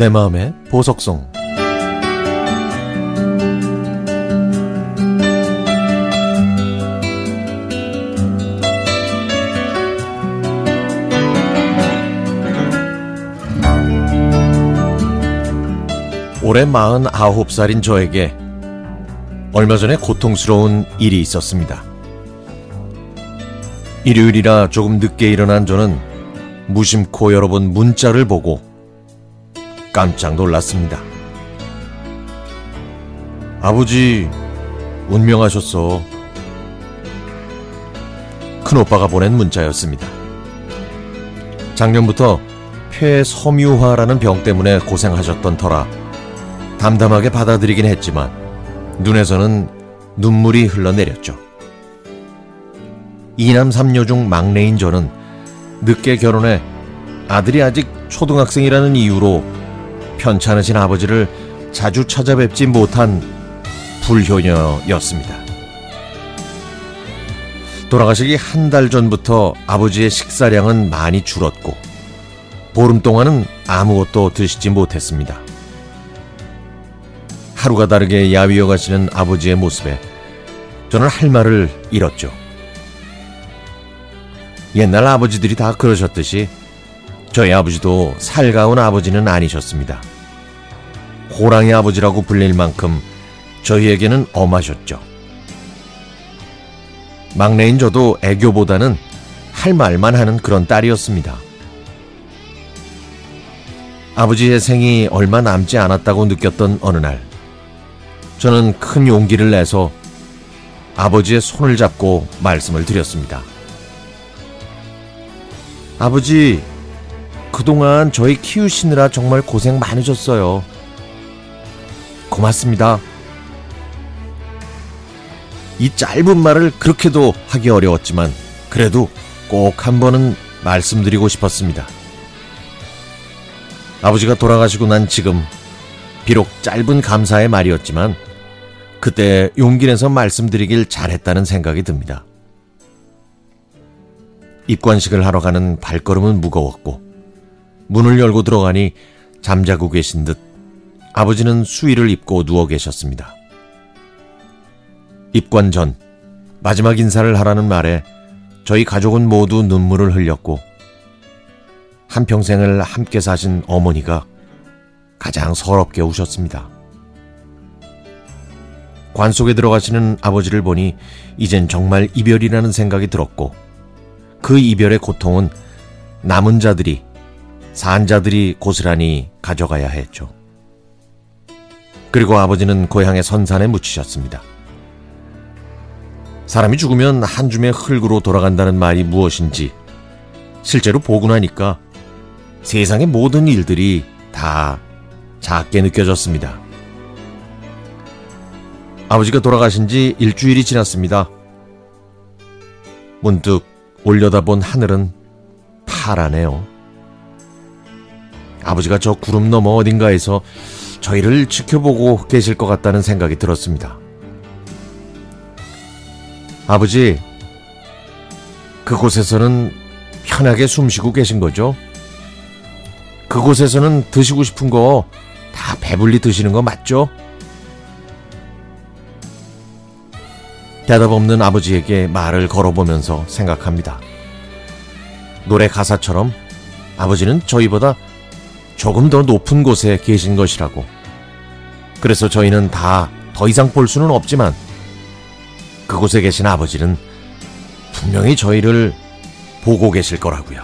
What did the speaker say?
내 마음의 보석송 올해 49살인 저에게 얼마 전에 고통스러운 일이 있었습니다. 일요일이라 조금 늦게 일어난 저는 무심코 여러 번 문자를 보고 깜짝 놀랐습니다. 아버지, 운명하셨어. 큰오빠가 보낸 문자였습니다. 작년부터 폐섬유화라는 병 때문에 고생하셨던 터라 담담하게 받아들이긴 했지만 눈에서는 눈물이 흘러내렸죠. 이남 삼녀 중 막내인 저는 늦게 결혼해 아들이 아직 초등학생이라는 이유로 편찮으신 아버지를 자주 찾아뵙지 못한 불효녀였습니다. 돌아가시기 한 달 전부터 아버지의 식사량은 많이 줄었고 보름 동안은 아무것도 드시지 못했습니다. 하루가 다르게 야위어 가시는 아버지의 모습에 저는 할 말을 잃었죠. 옛날 아버지들이 다 그러셨듯이 저희 아버지도 살가운 아버지는 아니셨습니다. 호랑이 아버지라고 불릴 만큼 저희에게는 엄하셨죠. 막내인 저도 애교보다는 할 말만 하는 그런 딸이었습니다. 아버지의 생이 얼마 남지 않았다고 느꼈던 어느 날, 저는 큰 용기를 내서 아버지의 손을 잡고 말씀을 드렸습니다. 아버지, 그동안 저희 키우시느라 정말 고생 많으셨어요. 고맙습니다. 이 짧은 말을 그렇게도 하기 어려웠지만 그래도 꼭 한 번은 말씀드리고 싶었습니다. 아버지가 돌아가시고 난 지금 비록 짧은 감사의 말이었지만 그때 용기 내서 말씀드리길 잘했다는 생각이 듭니다. 입관식을 하러 가는 발걸음은 무거웠고 문을 열고 들어가니 잠자고 계신 듯 아버지는 수의를 입고 누워 계셨습니다. 입관 전 마지막 인사를 하라는 말에 저희 가족은 모두 눈물을 흘렸고 한평생을 함께 사신 어머니가 가장 서럽게 우셨습니다. 관 속에 들어가시는 아버지를 보니 이젠 정말 이별이라는 생각이 들었고 그 이별의 고통은 남은 자들이 산자들이 고스란히 가져가야 했죠. 그리고 아버지는 고향의 선산에 묻히셨습니다. 사람이 죽으면 한 줌의 흙으로 돌아간다는 말이 무엇인지 실제로 보고 나니까 세상의 모든 일들이 다 작게 느껴졌습니다. 아버지가 돌아가신 지 일주일이 지났습니다. 문득 올려다본 하늘은 파라네요. 아버지가 저 구름 너머 어딘가에서 저희를 지켜보고 계실 것 같다는 생각이 들었습니다. 아버지, 그곳에서는 편하게 숨 쉬고 계신 거죠? 그곳에서는 드시고 싶은 거 다 배불리 드시는 거 맞죠? 대답 없는 아버지에게 말을 걸어보면서 생각합니다. 노래 가사처럼 아버지는 저희보다 조금 더 높은 곳에 계신 것이라고. 그래서 저희는 다 더 이상 볼 수는 없지만 그곳에 계신 아버지는 분명히 저희를 보고 계실 거라고요.